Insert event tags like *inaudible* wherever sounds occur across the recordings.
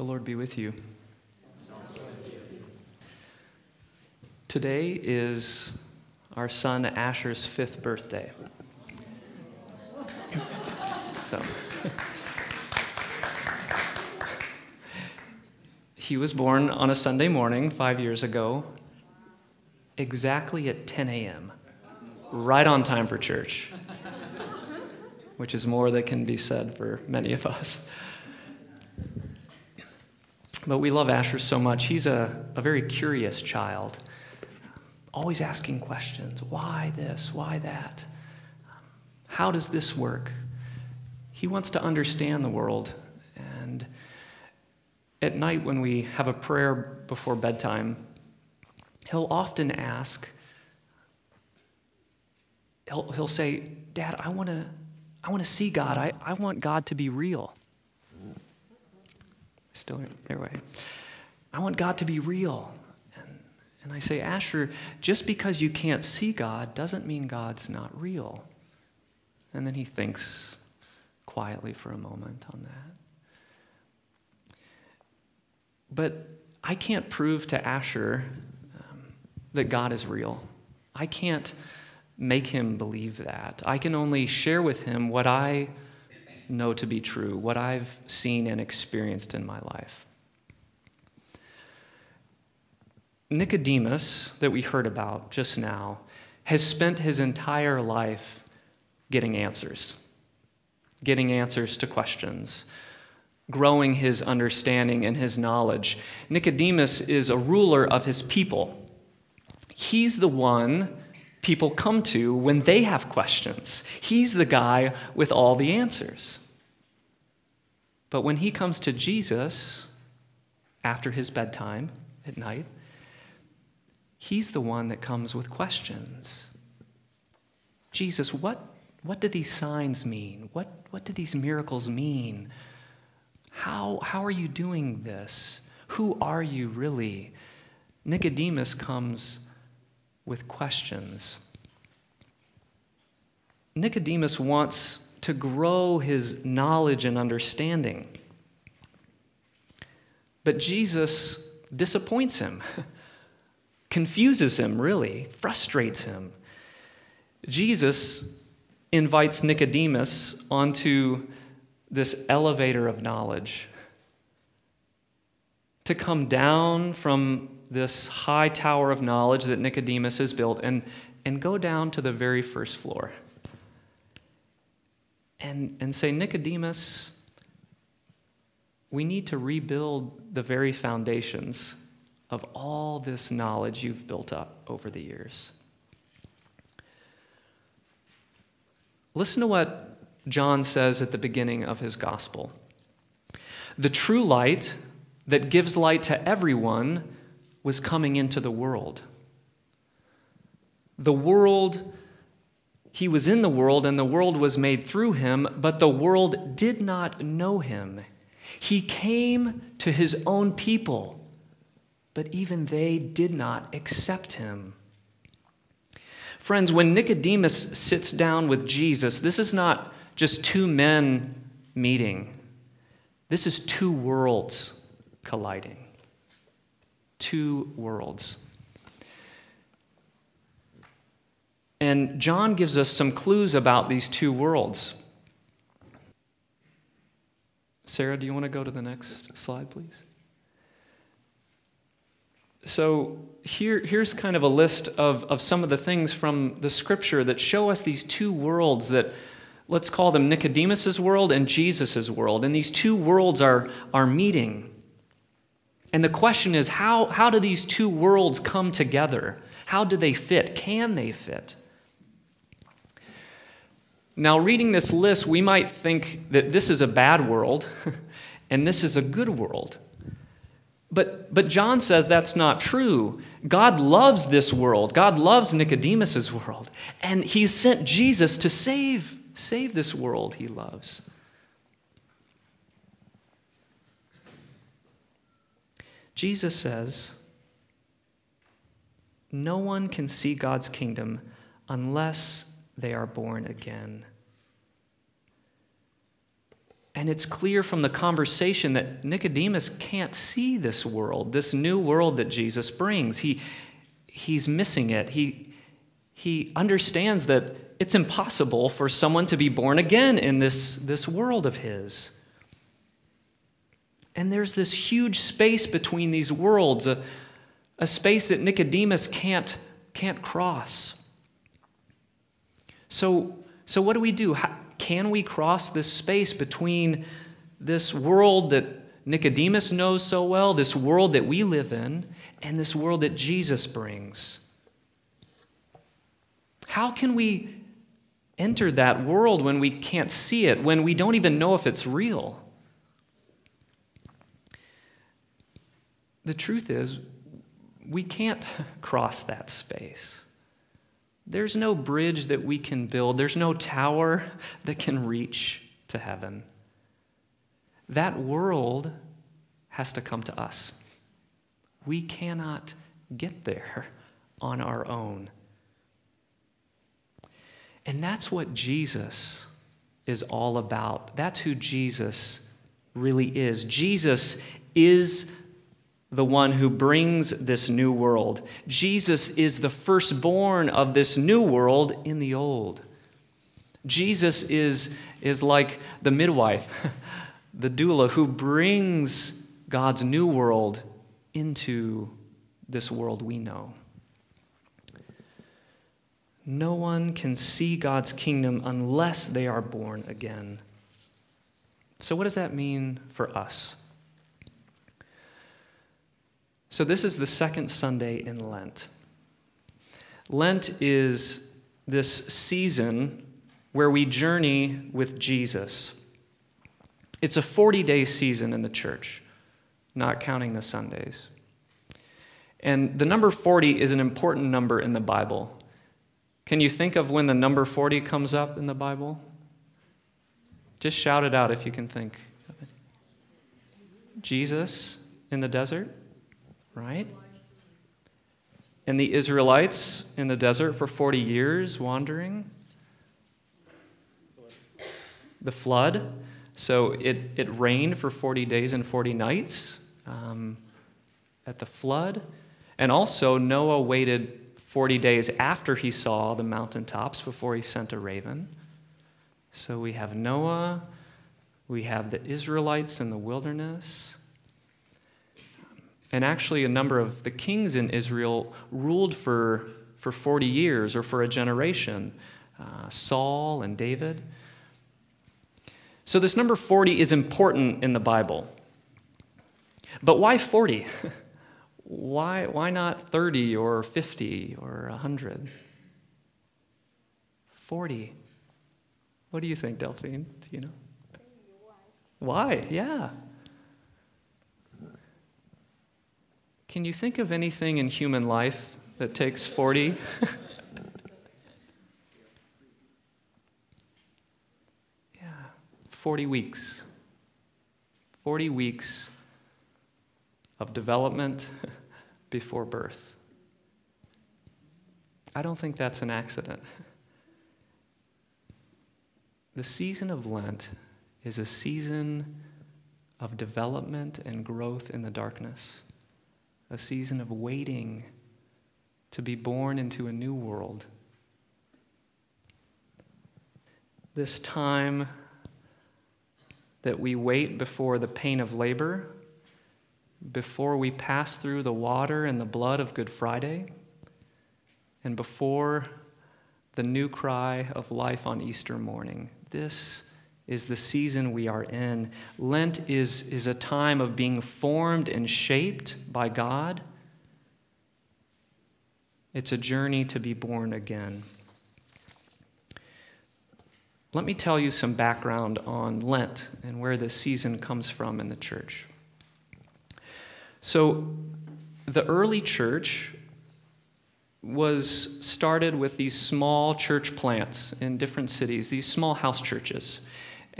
The Lord be with you. Today is our son Asher's fifth birthday. So, he was born on a Sunday morning five years ago, exactly at 10 a.m., right on time for church, which is more that can be said for many of us. But we love Asher so much. He's a, a very curious child, always asking questions why this, why that? How does this work? He wants to understand the world. And at night, when we have a prayer before bedtime, he'll often ask, he'll, he'll say, Dad, I want to I want to see God. I, I want God to be real. Still there way. I want God to be real. And, and I say, Asher, just because you can't see God doesn't mean God's not real. And then he thinks quietly for a moment on that. But I can't prove to Asher um, that God is real. I can't make him believe that. I can only share with him what I know to be true, what I've seen and experienced in my life. Nicodemus, that we heard about just now, has spent his entire life getting answers, getting answers to questions, growing his understanding and his knowledge. Nicodemus is a ruler of his people. He's the one people come to when they have questions. He's the guy with all the answers. But when he comes to Jesus after his bedtime at night, he's the one that comes with questions. Jesus, what, what do these signs mean? What, what do these miracles mean? How, how are you doing this? Who are you really? Nicodemus comes with questions. Nicodemus wants to grow his knowledge and understanding. But Jesus disappoints him, *laughs* confuses him, really, frustrates him. Jesus invites Nicodemus onto this elevator of knowledge to come down from this high tower of knowledge that Nicodemus has built and, and go down to the very first floor and, and say, Nicodemus, we need to rebuild the very foundations of all this knowledge you've built up over the years. Listen to what John says at the beginning of his gospel. The true light that gives light to everyone was coming into the world. The world, he was in the world, and the world was made through him, but the world did not know him. He came to his own people, but even they did not accept him. Friends, when Nicodemus sits down with Jesus, this is not just two men meeting, this is two worlds colliding two worlds. And John gives us some clues about these two worlds. Sarah, do you want to go to the next slide, please? So, here, here's kind of a list of, of some of the things from the scripture that show us these two worlds that, let's call them Nicodemus's world and Jesus's world. And these two worlds are, are meeting. And the question is how, how do these two worlds come together? How do they fit? Can they fit? Now, reading this list, we might think that this is a bad world *laughs* and this is a good world. But, but John says that's not true. God loves this world. God loves Nicodemus's world. And he sent Jesus to save, save this world he loves. Jesus says, No one can see God's kingdom unless they are born again. And it's clear from the conversation that Nicodemus can't see this world, this new world that Jesus brings. He, he's missing it. He, he understands that it's impossible for someone to be born again in this, this world of his. And there's this huge space between these worlds, a, a space that Nicodemus can't, can't cross. So, so what do we do? How, can we cross this space between this world that Nicodemus knows so well, this world that we live in, and this world that Jesus brings? How can we enter that world when we can't see it, when we don't even know if it's real? The truth is, we can't *laughs* cross that space. There's no bridge that we can build, there's no tower *laughs* that can reach to heaven. That world has to come to us. We cannot get there *laughs* on our own. And that's what Jesus is all about. That's who Jesus really is. Jesus is the one who brings this new world. Jesus is the firstborn of this new world in the old. Jesus is, is like the midwife, *laughs* the doula, who brings God's new world into this world we know. No one can see God's kingdom unless they are born again. So, what does that mean for us? So, this is the second Sunday in Lent. Lent is this season where we journey with Jesus. It's a 40 day season in the church, not counting the Sundays. And the number 40 is an important number in the Bible. Can you think of when the number 40 comes up in the Bible? Just shout it out if you can think. Jesus in the desert? Right? And the Israelites in the desert for 40 years wandering. The flood. So it, it rained for 40 days and 40 nights um, at the flood. And also, Noah waited 40 days after he saw the mountaintops before he sent a raven. So we have Noah, we have the Israelites in the wilderness. And actually, a number of the kings in Israel ruled for, for 40 years or for a generation uh, Saul and David. So, this number 40 is important in the Bible. But why 40? *laughs* why, why not 30 or 50 or 100? 40. What do you think, Delphine? Do you know? Why? Yeah. Can you think of anything in human life that takes 40? *laughs* yeah, 40 weeks. 40 weeks of development *laughs* before birth. I don't think that's an accident. The season of Lent is a season of development and growth in the darkness a season of waiting to be born into a new world. This time that we wait before the pain of labor, before we pass through the water and the blood of Good Friday, and before the new cry of life on Easter morning. This is the season we are in. Lent is, is a time of being formed and shaped by God. It's a journey to be born again. Let me tell you some background on Lent and where this season comes from in the church. So, the early church was started with these small church plants in different cities, these small house churches.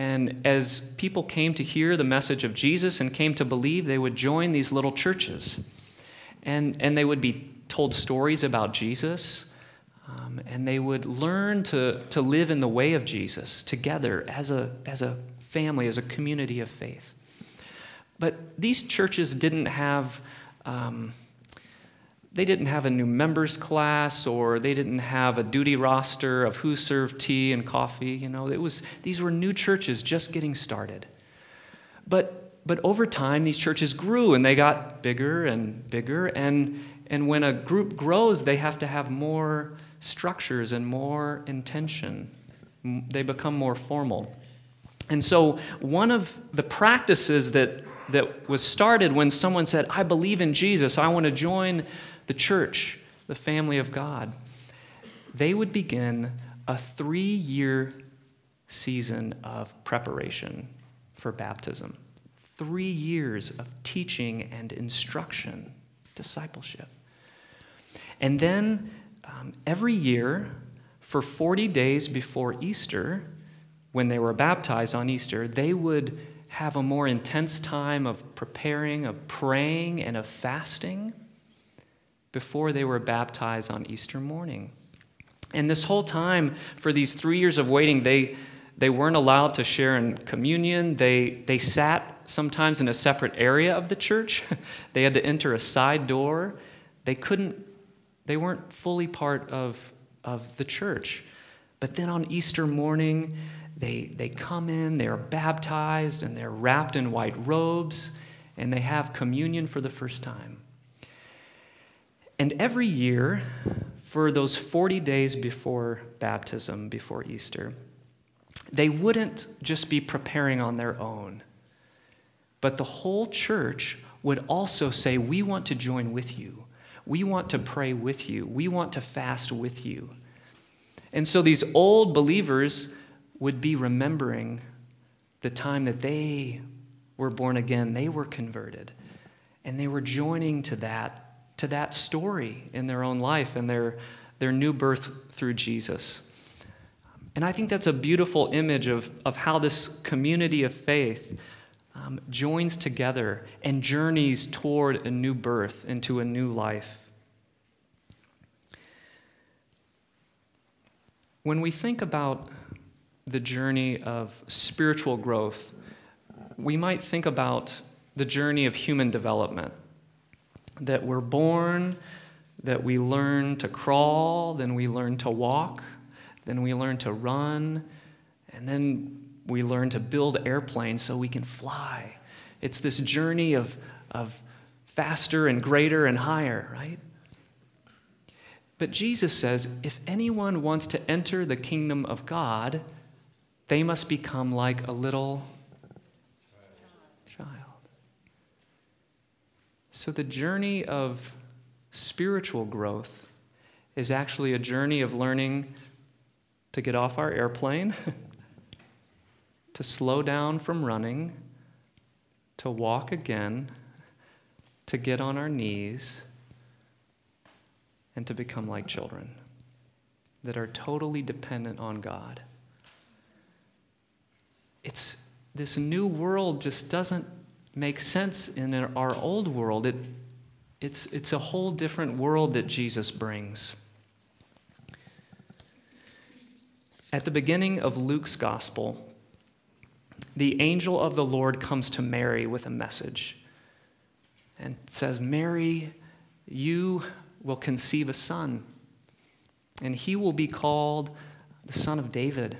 And as people came to hear the message of Jesus and came to believe, they would join these little churches. And, and they would be told stories about Jesus. Um, and they would learn to, to live in the way of Jesus together as a, as a family, as a community of faith. But these churches didn't have. Um, they didn't have a new members class or they didn't have a duty roster of who served tea and coffee you know. It was these were new churches just getting started. But but over time these churches grew and they got bigger and bigger. And and when a group grows they have to have more structures and more intention. They become more formal. And so one of the practices that that was started when someone said i believe in jesus. I want to join the church, the family of God, they would begin a three year season of preparation for baptism. Three years of teaching and instruction, discipleship. And then um, every year, for 40 days before Easter, when they were baptized on Easter, they would have a more intense time of preparing, of praying, and of fasting before they were baptized on Easter morning. And this whole time, for these three years of waiting, they, they weren't allowed to share in communion. They, they sat sometimes in a separate area of the church. *laughs* they had to enter a side door. They couldn't, they weren't fully part of, of the church. But then on Easter morning, they, they come in, they're baptized, and they're wrapped in white robes, and they have communion for the first time. And every year, for those 40 days before baptism, before Easter, they wouldn't just be preparing on their own, but the whole church would also say, We want to join with you. We want to pray with you. We want to fast with you. And so these old believers would be remembering the time that they were born again, they were converted, and they were joining to that to that story in their own life and their, their new birth through Jesus. And I think that's a beautiful image of, of how this community of faith um, joins together and journeys toward a new birth into a new life. When we think about the journey of spiritual growth, we might think about the journey of human development that we're born, that we learn to crawl, then we learn to walk, then we learn to run, and then we learn to build airplanes so we can fly. It's this journey of, of faster and greater and higher, right? But Jesus says if anyone wants to enter the kingdom of God, they must become like a little So, the journey of spiritual growth is actually a journey of learning to get off our airplane, *laughs* to slow down from running, to walk again, to get on our knees, and to become like children that are totally dependent on God. It's this new world just doesn't make sense in our old world. It, it's, it's a whole different world that Jesus brings. At the beginning of Luke's gospel, the angel of the Lord comes to Mary with a message and says, Mary, you will conceive a son, and he will be called the Son of David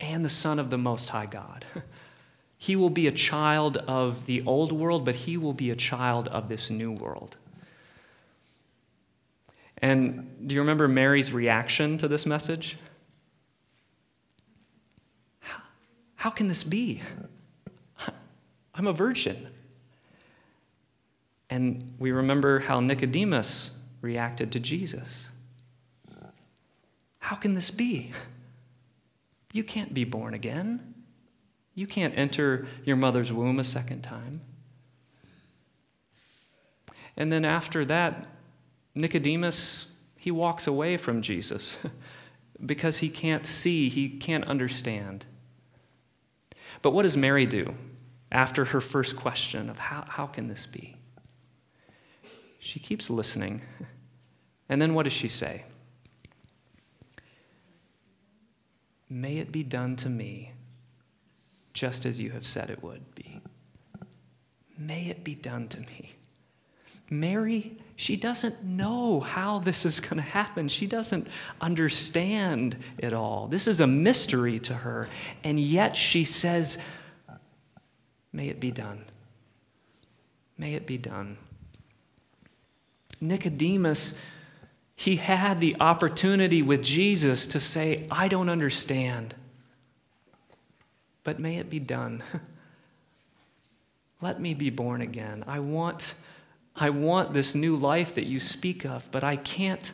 and the Son of the Most High God. *laughs* He will be a child of the old world, but he will be a child of this new world. And do you remember Mary's reaction to this message? How, can this be? *laughs* I'm a virgin. And we remember how Nicodemus reacted to Jesus. How can this be? You can't be born again. You can't enter your mother's womb a second time. And then after that, Nicodemus, he walks away from Jesus *laughs* because he can't see, he can't understand. But what does Mary do after her first question of how, how can this be? She keeps listening. *laughs* And then what does she say? May it be done to me just as you have said it would be. May it be done to me. Mary, she doesn't know how this is going to happen. She doesn't understand it all. This is a mystery to her. And yet she says, May it be done. May it be done. Nicodemus, he had the opportunity with Jesus to say, I don't understand, but may it be done. *laughs* Let me be born again. I want, I want this new life that you speak of, but I can't,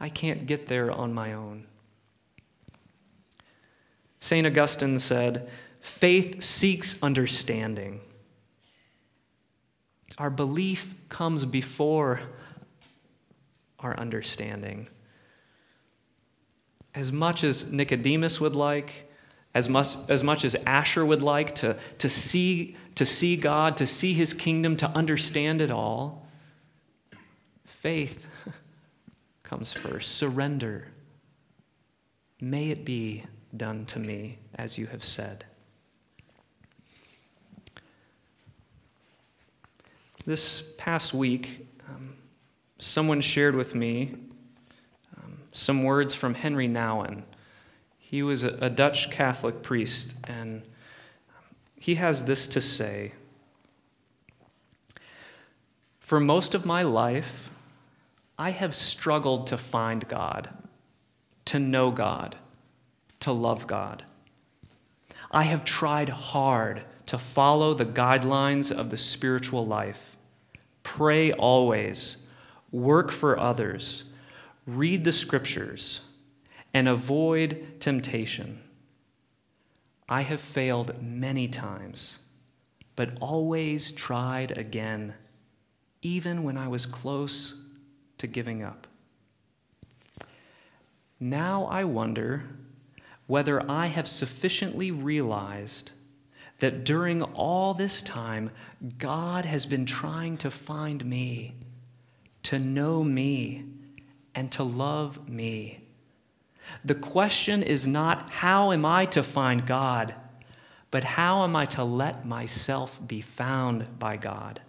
I can't get there on my own. St. Augustine said, faith seeks understanding. Our belief comes before our understanding. As much as Nicodemus would like, as much, as much as Asher would like to, to, see, to see God, to see his kingdom, to understand it all, faith *laughs* comes first. Surrender. May it be done to me as you have said. This past week, um, someone shared with me um, some words from Henri Nouwen. He was a, a Dutch Catholic priest, and he has this to say For most of my life, I have struggled to find God, to know God, to love God. I have tried hard to follow the guidelines of the spiritual life. Pray always, work for others, read the scriptures, and avoid temptation. I have failed many times, but always tried again, even when I was close to giving up. Now I wonder whether I have sufficiently realized that during all this time, God has been trying to find me, to know me, and to love me. The question is not how am I to find God, but how am I to let myself be found by God?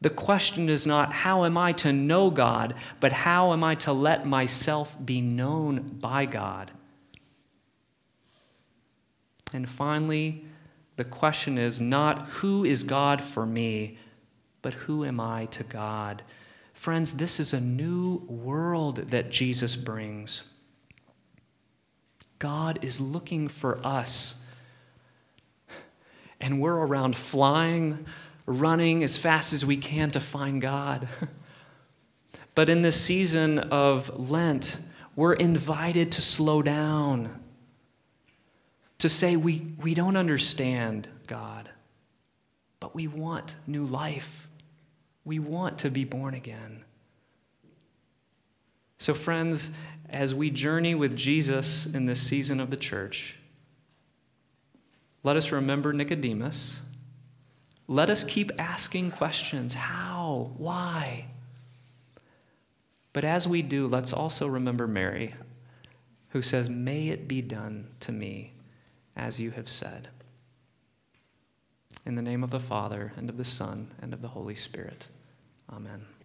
The question is not how am I to know God, but how am I to let myself be known by God? And finally, the question is not who is God for me, but who am I to God? Friends, this is a new world that Jesus brings. God is looking for us. And we're around flying, running as fast as we can to find God. *laughs* But in this season of Lent, we're invited to slow down, to say, we, we don't understand God, but we want new life. We want to be born again. So, friends, as we journey with Jesus in this season of the church, let us remember Nicodemus. Let us keep asking questions how? Why? But as we do, let's also remember Mary, who says, May it be done to me as you have said. In the name of the Father, and of the Son, and of the Holy Spirit. Amen.